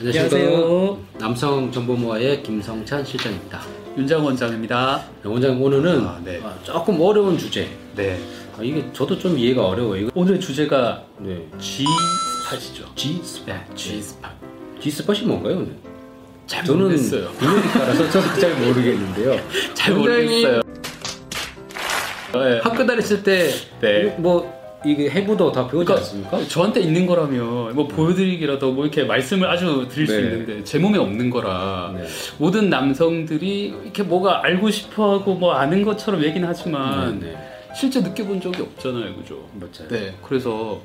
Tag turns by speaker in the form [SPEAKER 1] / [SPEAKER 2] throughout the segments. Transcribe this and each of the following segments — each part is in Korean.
[SPEAKER 1] 안녕하세요.
[SPEAKER 2] 남성 정보모아의 김성찬 실장입니다.
[SPEAKER 1] 윤장 원장입니다.
[SPEAKER 2] 네, 원장님 오늘은
[SPEAKER 1] 아, 네.
[SPEAKER 2] 아, 조금 어려운 주제.
[SPEAKER 1] 네.
[SPEAKER 2] 아, 이게 저도 좀 이해가 어려워요.
[SPEAKER 1] 오늘의 주제가
[SPEAKER 2] 네.
[SPEAKER 1] G spot이죠.
[SPEAKER 2] G spot.
[SPEAKER 1] 네, G spot.
[SPEAKER 2] G spot이 뭔가요? 오늘?
[SPEAKER 1] 잘
[SPEAKER 2] 저는
[SPEAKER 1] 모르겠어요.
[SPEAKER 2] 저도 잘 모르겠는데요.
[SPEAKER 1] 잘 모르겠어요. 네.
[SPEAKER 2] 학교 다녔을 때
[SPEAKER 1] 네.
[SPEAKER 2] 뭐 이게 해부도 다 배우지
[SPEAKER 1] 그러니까
[SPEAKER 2] 않습니까?
[SPEAKER 1] 저한테 있는 거라면 뭐 보여드리기라도 뭐 이렇게 말씀을 아주 드릴 수
[SPEAKER 2] 네.
[SPEAKER 1] 있는데 제 몸에 없는 거라
[SPEAKER 2] 네.
[SPEAKER 1] 모든 남성들이 이렇게 뭐가 알고 싶어하고 뭐 아는 것처럼 얘기는 하지만
[SPEAKER 2] 네, 네.
[SPEAKER 1] 실제 느껴본 적이 없잖아요, 그죠?
[SPEAKER 2] 맞아요.
[SPEAKER 1] 네, 그래서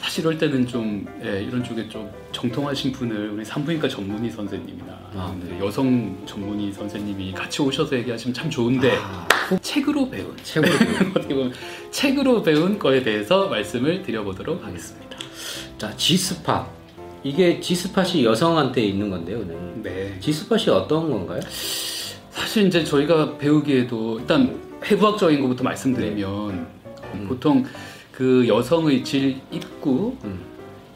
[SPEAKER 1] 사실 이럴 때는 좀 예, 이런 쪽에 좀 정통하신 분을 우리 산부인과 전문의 선생님이나
[SPEAKER 2] 아, 네.
[SPEAKER 1] 네, 여성 전문의 선생님이 같이 오셔서 얘기하시면 참 좋은데
[SPEAKER 2] 아,
[SPEAKER 1] 책으로 배운
[SPEAKER 2] 최고로 배운.
[SPEAKER 1] 어떻게 보면 책으로 배운 거에 대해서 말씀을 드려보도록 하겠습니다.
[SPEAKER 2] 자, G 스팟. 이게 G 스팟이 여성한테 있는 건데요, 오늘.
[SPEAKER 1] 네,
[SPEAKER 2] G 스팟이 어떤 건가요?
[SPEAKER 1] 사실 이제 저희가 배우기에도 일단 해부학적인 것부터 말씀드리면
[SPEAKER 2] 음.
[SPEAKER 1] 보통 그 여성의 질 입구
[SPEAKER 2] 음.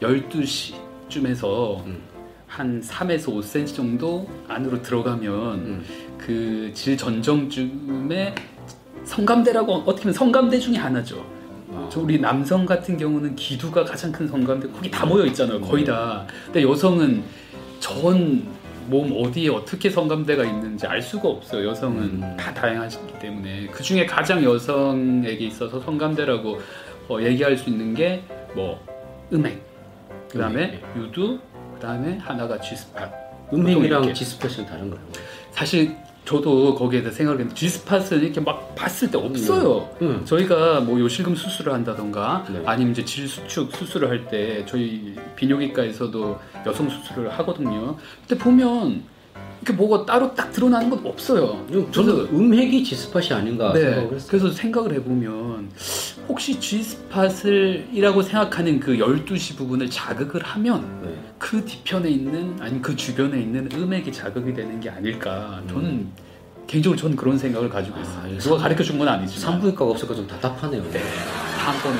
[SPEAKER 1] 12시쯤에서
[SPEAKER 2] 음.
[SPEAKER 1] 한 3에서 5cm 정도 안으로 들어가면
[SPEAKER 2] 음.
[SPEAKER 1] 그질 전정쯤에 성감대라고 어떻게 보면 성감대 중에 하나죠.
[SPEAKER 2] 아.
[SPEAKER 1] 저 우리 남성 같은 경우는 기두가 가장 큰 성감대 거기 다 모여 있잖아요. 거의 다. 근데 여성은 전 몸 어디에 어떻게 성감대가 있는지 알 수가 없어요. 여성은
[SPEAKER 2] 음.
[SPEAKER 1] 다 다양하기 때문에 그 중에 가장 여성에게 있어서 성감대라고 어, 얘기할 수 있는 게 뭐 음행, 그 다음에 유두, 그 다음에 하나가 G스팟.
[SPEAKER 2] 음행이랑
[SPEAKER 1] 이렇게.
[SPEAKER 2] G 스팟은 다른 거예요.
[SPEAKER 1] 사실 저도 거기에 대해 생각을 했는데 G스팟은 이렇게 막 봤을 때 없어요.
[SPEAKER 2] 음.
[SPEAKER 1] 저희가 뭐 요실금 수술을 한다던가
[SPEAKER 2] 네.
[SPEAKER 1] 아니면 이제 질수축 수술을 할 때 저희 비뇨기과에서도 여성 수술을 하거든요. 근데 보면 이렇게 뭐가 따로 딱 드러나는 건 없어요.
[SPEAKER 2] 좀 저는 음핵이 G 스팟이 아닌가
[SPEAKER 1] 네,
[SPEAKER 2] 생각을 했어요.
[SPEAKER 1] 그래서 생각을 해보면 혹시 G스팟을 이라고 생각하는 그 12시 부분을 자극을 하면
[SPEAKER 2] 네.
[SPEAKER 1] 그 뒤편에 있는 아니면 그 주변에 있는 음액이 자극이 되는 게 아닐까 저는 개인적으로 저는 그런 생각을 가지고
[SPEAKER 2] 아,
[SPEAKER 1] 있어요 누가
[SPEAKER 2] 산-
[SPEAKER 1] 가르쳐 준 건 아니지만
[SPEAKER 2] 산부인과가 없어서 좀 답답하네요.
[SPEAKER 1] 네. 다음번에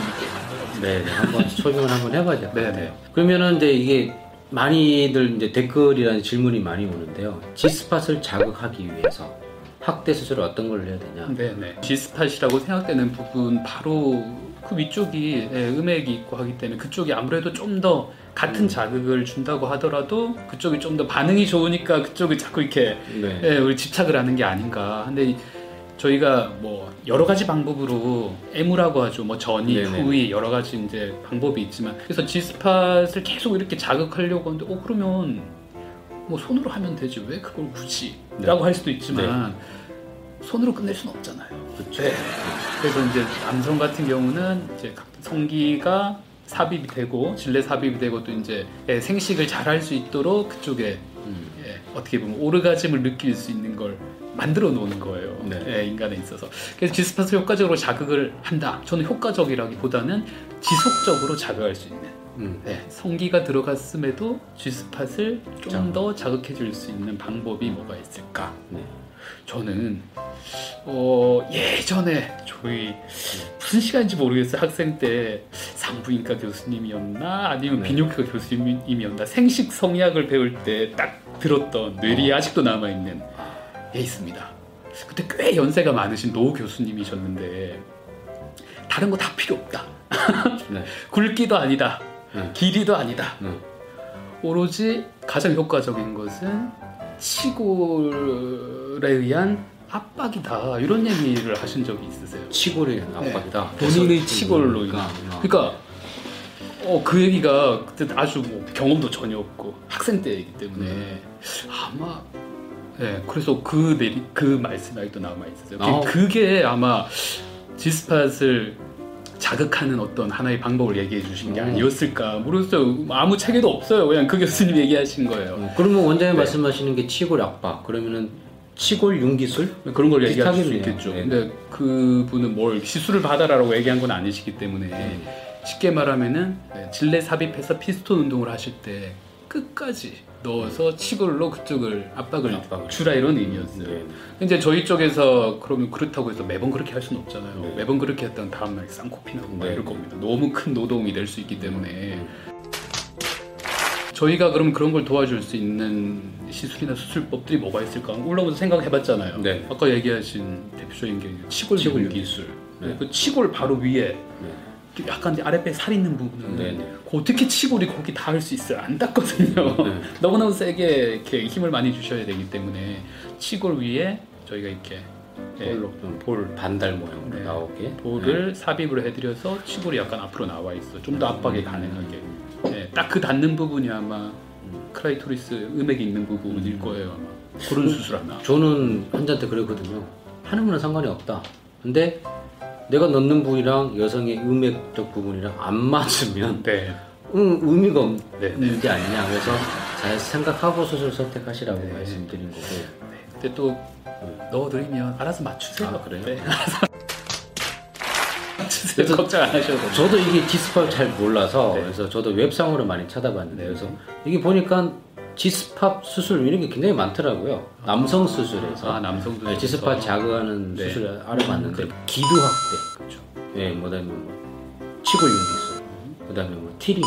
[SPEAKER 2] 네, 네. 한번 설명을 한번 해봐야 될것
[SPEAKER 1] 네,
[SPEAKER 2] 같아요.
[SPEAKER 1] 네.
[SPEAKER 2] 그러면은 이제 이게 많이들 이제 댓글이라는 질문이 많이 오는데요. G 스팟을 자극하기 위해서 확대 수술을 어떤 걸 해야 되냐?
[SPEAKER 1] 네네 G스팟이라고 생각되는 부분 바로 그 위쪽이 예, 음액이 있고 하기 때문에 그쪽이 아무래도 좀 더 같은
[SPEAKER 2] 음.
[SPEAKER 1] 자극을 준다고 하더라도 그쪽이 좀 더 반응이 좋으니까 그쪽을 자꾸 이렇게
[SPEAKER 2] 네.
[SPEAKER 1] 예, 우리 집착을 하는 게 아닌가. 근데 이- 저희가 뭐 여러 가지 방법으로 애무라고 하죠. 뭐 전이,
[SPEAKER 2] 네네.
[SPEAKER 1] 후이 여러 가지 이제 방법이 있지만 그래서 G스팟을 계속 이렇게 자극하려고 하는데 어 그러면 뭐 손으로 하면 되지 왜 그걸 굳이?
[SPEAKER 2] 네.
[SPEAKER 1] 라고 할 수도 있지만 손으로 끝낼 수는 없잖아요.
[SPEAKER 2] 그렇죠.
[SPEAKER 1] 네. 그래서 이제 남성 같은 경우는 이제 각 성기가 삽입이 되고 질내 삽입이 되고 또 이제 예, 생식을 잘 할 수 있도록 그쪽에
[SPEAKER 2] 음.
[SPEAKER 1] 예, 어떻게 보면 오르가즘을 느낄 수 있는 걸 만들어 놓는 거예요.
[SPEAKER 2] 네.
[SPEAKER 1] 예, 인간에 있어서. 그래서 G스팟을 효과적으로 자극을 한다. 저는 효과적이라기보다는 지속적으로 자극할 수 있는.
[SPEAKER 2] 음.
[SPEAKER 1] 네, 성기가 들어갔음에도 G스팟을 좀. 더 자극해 줄 수 있는 방법이 뭐가 있을까?
[SPEAKER 2] 네.
[SPEAKER 1] 저는 어, 예전에 저희 무슨 시간인지 모르겠어요 학생 때 산부인과 교수님이었나 아니면
[SPEAKER 2] 네.
[SPEAKER 1] 비뇨기과 교수님이었나 생식 성약을 배울 때 딱 들었던 뇌리에 아직도 남아 있는 게 있습니다. 그때 꽤 연세가 많으신 노 교수님이셨는데 다른 거 다 필요 없다.
[SPEAKER 2] 네.
[SPEAKER 1] 굵기도 아니다.
[SPEAKER 2] 네.
[SPEAKER 1] 길이도 아니다.
[SPEAKER 2] 음.
[SPEAKER 1] 오로지 가장 효과적인 것은 치골에 의한 압박이다 이런 얘기를 하신 적이 있으세요.
[SPEAKER 2] 치골의 압박이다.
[SPEAKER 1] 본인의
[SPEAKER 2] 그래서
[SPEAKER 1] 치골로
[SPEAKER 2] 그러니까. 어.
[SPEAKER 1] 그러니까 어, 그 얘기가 그때 아주 뭐 경험도 전혀 없고 학생 때이기 때문에
[SPEAKER 2] 음.
[SPEAKER 1] 아마 네, 그래서 그 내리 그 말씀이 아직도 남아 있어요.
[SPEAKER 2] 아.
[SPEAKER 1] 그게 아마 지스팟을 자극하는 어떤 하나의 방법을 얘기해 주신 게
[SPEAKER 2] 음.
[SPEAKER 1] 아니었을까 모르겠어요. 아무 책에도 없어요. 그냥 그 교수님 얘기하신 거예요.
[SPEAKER 2] 어, 그러면 원장님
[SPEAKER 1] 네.
[SPEAKER 2] 말씀하시는 게 치골 압박. 그러면은 치골 융기술?
[SPEAKER 1] 그런 걸 얘기할 수. 있겠죠.
[SPEAKER 2] 네.
[SPEAKER 1] 근데 그분은 뭘 시술을 받아라라고 얘기한 건 아니시기 때문에
[SPEAKER 2] 음.
[SPEAKER 1] 쉽게 말하면은 네, 질내 삽입해서 피스톤 운동을 하실 때 끝까지 넣어서 치골로 그쪽을 압박을
[SPEAKER 2] 압박을.
[SPEAKER 1] 주라 이런 의미였어요.
[SPEAKER 2] 네.
[SPEAKER 1] 이제 저희 쪽에서 그러면 그렇다고 해서 매번 그렇게 할 수는 없잖아요.
[SPEAKER 2] 네.
[SPEAKER 1] 매번 그렇게 했던 다음날 쌍코피 나고 막
[SPEAKER 2] 네.
[SPEAKER 1] 이럴 겁니다. 너무 큰 노동이 될 수 있기 때문에 저희가 그럼 그런 걸 도와줄 수 있는 시술이나 수술법들이 뭐가 있을까 올라오면서 생각해봤잖아요.
[SPEAKER 2] 네.
[SPEAKER 1] 아까 얘기하신 대표적인 게 치골
[SPEAKER 2] 치골
[SPEAKER 1] 기술.
[SPEAKER 2] 네.
[SPEAKER 1] 그 치골 바로 위에 약간 아랫배 살 있는 부분은
[SPEAKER 2] 네, 네.
[SPEAKER 1] 그 어떻게 치골이 거기 닿을 수 있어요? 안 닿거든요.
[SPEAKER 2] 네.
[SPEAKER 1] 너무너무 세게 이렇게 힘을 많이 주셔야 되기 때문에 치골 위에 저희가 이렇게 예,
[SPEAKER 2] 볼로
[SPEAKER 1] 좀볼
[SPEAKER 2] 반달 모양으로
[SPEAKER 1] 네.
[SPEAKER 2] 나오게
[SPEAKER 1] 볼을 삽입을 해드려서 치골이 약간 앞으로 나와 있어. 좀 더 압박이
[SPEAKER 2] 음.
[SPEAKER 1] 가능하게. 네, 딱그 닿는 부분이 아마 clitoris 음핵이 있는 부분일
[SPEAKER 2] 음.
[SPEAKER 1] 거예요 아마. 그런 수술 하나.
[SPEAKER 2] 저는 환자한테 그랬거든요. 하는 거는 상관이 없다. 근데 내가 넣는 부위랑 여성의 음액적 부분이랑 안 맞으면
[SPEAKER 1] 네.
[SPEAKER 2] 음, 의미가 없는
[SPEAKER 1] 네. 네.
[SPEAKER 2] 게 아니냐. 그래서 잘 생각하고 수술 선택하시라고
[SPEAKER 1] 네.
[SPEAKER 2] 말씀드린 거고.
[SPEAKER 1] 근데 또 넣어드리면 알아서 맞추세요.
[SPEAKER 2] 아, 그래요?
[SPEAKER 1] 네, 알아서 맞추세요.
[SPEAKER 2] 그래서
[SPEAKER 1] 걱정 안 하셔도 돼요.
[SPEAKER 2] 저도 이게 지스팝 잘 몰라서
[SPEAKER 1] 네.
[SPEAKER 2] 그래서 저도 웹상으로 많이 찾아봤는데
[SPEAKER 1] 네.
[SPEAKER 2] 그래서 이게 보니까 지스팝 수술 이런 게 굉장히 많더라고요. 남성 수술에서
[SPEAKER 1] 아 남성도
[SPEAKER 2] 네, 지스팟 자극하는
[SPEAKER 1] 네.
[SPEAKER 2] 수술을 알아봤는데 기두 확대,
[SPEAKER 1] 그렇죠.
[SPEAKER 2] 예, 뭐다음에 뭐 치골 융기술, 그다음에 뭐 T링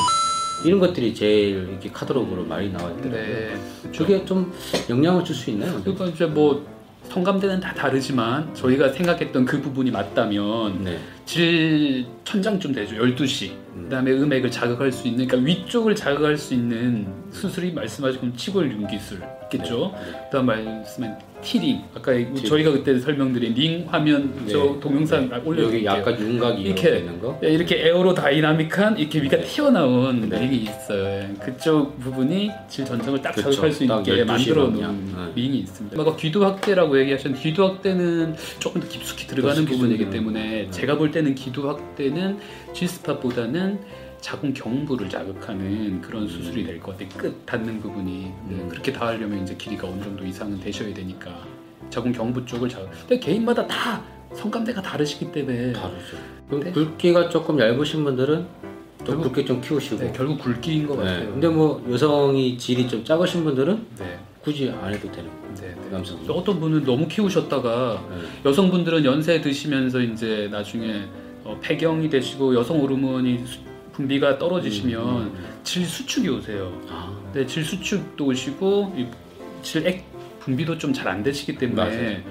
[SPEAKER 2] 이런 것들이 제일 이렇게 카탈로그로 많이 나와 있더라고요.
[SPEAKER 1] 네.
[SPEAKER 2] 저게 좀 영향을 줄 수 있나요?
[SPEAKER 1] 그러니까 이제 뭐 성감대는 다 다르지만 저희가 생각했던 그 부분이 맞다면
[SPEAKER 2] 네,
[SPEAKER 1] 질 천장쯤 되죠. 12시. 그다음에 음핵을 자극할 수 있는 그러니까 위쪽을 자극할 수 있는 수술이 말씀하신 치골 융기술 있겠죠. 그다음 말씀한 T링. 아까 이- 저희가 그때 설명드린 링 화면
[SPEAKER 2] 네.
[SPEAKER 1] 저 동영상
[SPEAKER 2] 네.
[SPEAKER 1] 올려
[SPEAKER 2] 여기 약간 윤곽이
[SPEAKER 1] 이렇게.
[SPEAKER 2] 있는 거.
[SPEAKER 1] 네, 이렇게 aerodynamic한 이렇게 위가 튀어나온
[SPEAKER 2] 네.
[SPEAKER 1] 링이 있어요. 그쪽 부분이 질 천장을 딱
[SPEAKER 2] 그쵸.
[SPEAKER 1] 자극할
[SPEAKER 2] 수딱
[SPEAKER 1] 있게
[SPEAKER 2] 12시
[SPEAKER 1] 만들어 놓은.
[SPEAKER 2] 네.
[SPEAKER 1] 링이 있습니다. 아까 귀두 확대라고 얘기하셨는데 귀두 확대는 조금 더 깊숙이 들어가는 부분이기 때문에
[SPEAKER 2] 네.
[SPEAKER 1] 제가 볼 때는 귀두 확대는 G스팟보다는 자궁 경부를 자극하는 그런 수술이 될 것 같아요. 끝 닿는 부분이 네,
[SPEAKER 2] 음.
[SPEAKER 1] 그렇게 닿으려면 이제 길이가 어느 정도 이상은 되셔야 되니까 자궁 경부 쪽을 자극. 근데 개인마다 다 성감대가 다르시기 때문에
[SPEAKER 2] 다르죠.
[SPEAKER 1] 네.
[SPEAKER 2] 굵기가 조금 얇으신 분들은 또
[SPEAKER 1] 결국-
[SPEAKER 2] 굵게 좀 키우시고.
[SPEAKER 1] 네, 결국 굵기인 것
[SPEAKER 2] 네.
[SPEAKER 1] 같아요.
[SPEAKER 2] 근데 뭐 여성이 질이 좀 작으신 분들은
[SPEAKER 1] 네,
[SPEAKER 2] 굳이 안 해도 되는.
[SPEAKER 1] 네, 네.
[SPEAKER 2] 남성.
[SPEAKER 1] 어떤 분은 너무 키우셨다가
[SPEAKER 2] 네.
[SPEAKER 1] 여성분들은 연세 드시면서 이제 나중에 어, 폐경이 되시고 여성 호르몬이 수- 분비가 떨어지시면
[SPEAKER 2] 음,
[SPEAKER 1] 질 수축이 오세요.
[SPEAKER 2] 아,
[SPEAKER 1] 네, 질 수축도 오시고 이 질액 분비도 좀 잘 안 되시기 때문에
[SPEAKER 2] 맞아요. 네.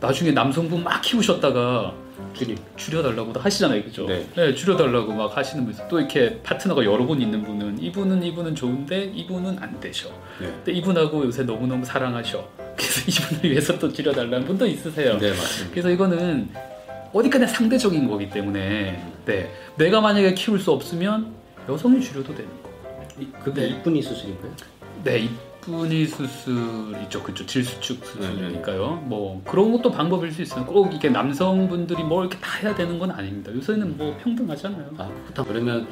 [SPEAKER 1] 나중에 남성분 막 키우셨다가
[SPEAKER 2] 줄이.
[SPEAKER 1] 줄여달라고 하시잖아요, 그죠?
[SPEAKER 2] 네.
[SPEAKER 1] 줄여달라고 막 하시는 분 있어요. 또 이렇게 파트너가 여러 분 있는 분은 이분은 이분은 좋은데 이분은 안 되셔.
[SPEAKER 2] 네.
[SPEAKER 1] 근데 이분하고 요새 너무너무 사랑하셔. 그래서 이분을 위해서 또 줄여달라는 분도 있으세요.
[SPEAKER 2] 네, 맞습니다.
[SPEAKER 1] 그래서 이거는 어디까지나 상대적인 거기 때문에 네. 내가 만약에 키울 수 없으면 여성이 줄여도 되는 거.
[SPEAKER 2] 이- 그게
[SPEAKER 1] 네.
[SPEAKER 2] 이쁜이 수술인가요?
[SPEAKER 1] 네, 이쁜이 수술이죠. 그쵸. 질수축
[SPEAKER 2] 네,
[SPEAKER 1] 수술이니까요. 뭐 그런 것도 방법일 수 있어요. 꼭 이게 남성분들이 뭘 이렇게 다 해야 되는 건 아닙니다. 요새는 뭐 평등하잖아요.
[SPEAKER 2] 아, 그렇다. 그러면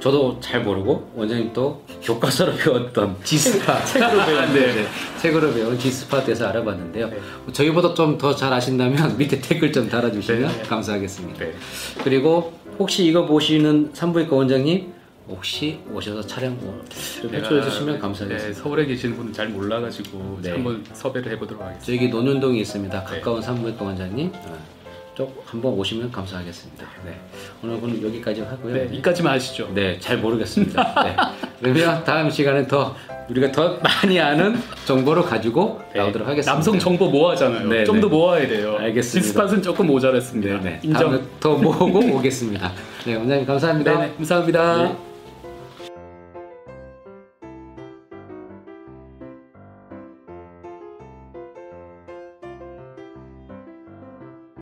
[SPEAKER 2] 저도 잘 모르고 원장님 또 교과서로 배웠던 지스파
[SPEAKER 1] 책으로 배웠는데.
[SPEAKER 2] 네, 책으로 배운 지스파에 대해서 알아봤는데요.
[SPEAKER 1] 네.
[SPEAKER 2] 저희보다 좀 더 잘 아신다면 밑에 댓글 좀 달아주시면
[SPEAKER 1] 네.
[SPEAKER 2] 감사하겠습니다.
[SPEAKER 1] 네.
[SPEAKER 2] 그리고 혹시 이거 보시는 산부인과 원장님 혹시 오셔서 촬영 좀 해줘 주시면
[SPEAKER 1] 네,
[SPEAKER 2] 감사하겠습니다.
[SPEAKER 1] 서울에 계시는 분은 잘 몰라가지고
[SPEAKER 2] 네.
[SPEAKER 1] 한번 섭외를 해보도록 하겠습니다.
[SPEAKER 2] 저기 논현동에 있습니다.
[SPEAKER 1] 네.
[SPEAKER 2] 가까운 산부인과 원장님 어, 쪽 한번 오시면 감사하겠습니다. 네. 오늘 은 여기까지 하고요.
[SPEAKER 1] 네, 이까지만 하시죠.
[SPEAKER 2] 네, 잘 모르겠습니다. 네. 그러면 다음 시간에 더 우리가 더 많이 아는 정보를 가지고
[SPEAKER 1] 네.
[SPEAKER 2] 나오도록 하겠습니다.
[SPEAKER 1] 남성 정보 모아잖아요.
[SPEAKER 2] 네,
[SPEAKER 1] 좀더
[SPEAKER 2] 네.
[SPEAKER 1] 모아야 돼요.
[SPEAKER 2] 알겠습니다.
[SPEAKER 1] 디스팟은 조금 모자랐습니다.
[SPEAKER 2] 네, 네.
[SPEAKER 1] 인정.
[SPEAKER 2] 다음에 더 모으고 오겠습니다. 네, 원장님 감사합니다.
[SPEAKER 1] 네, 네, 감사합니다.
[SPEAKER 2] 네.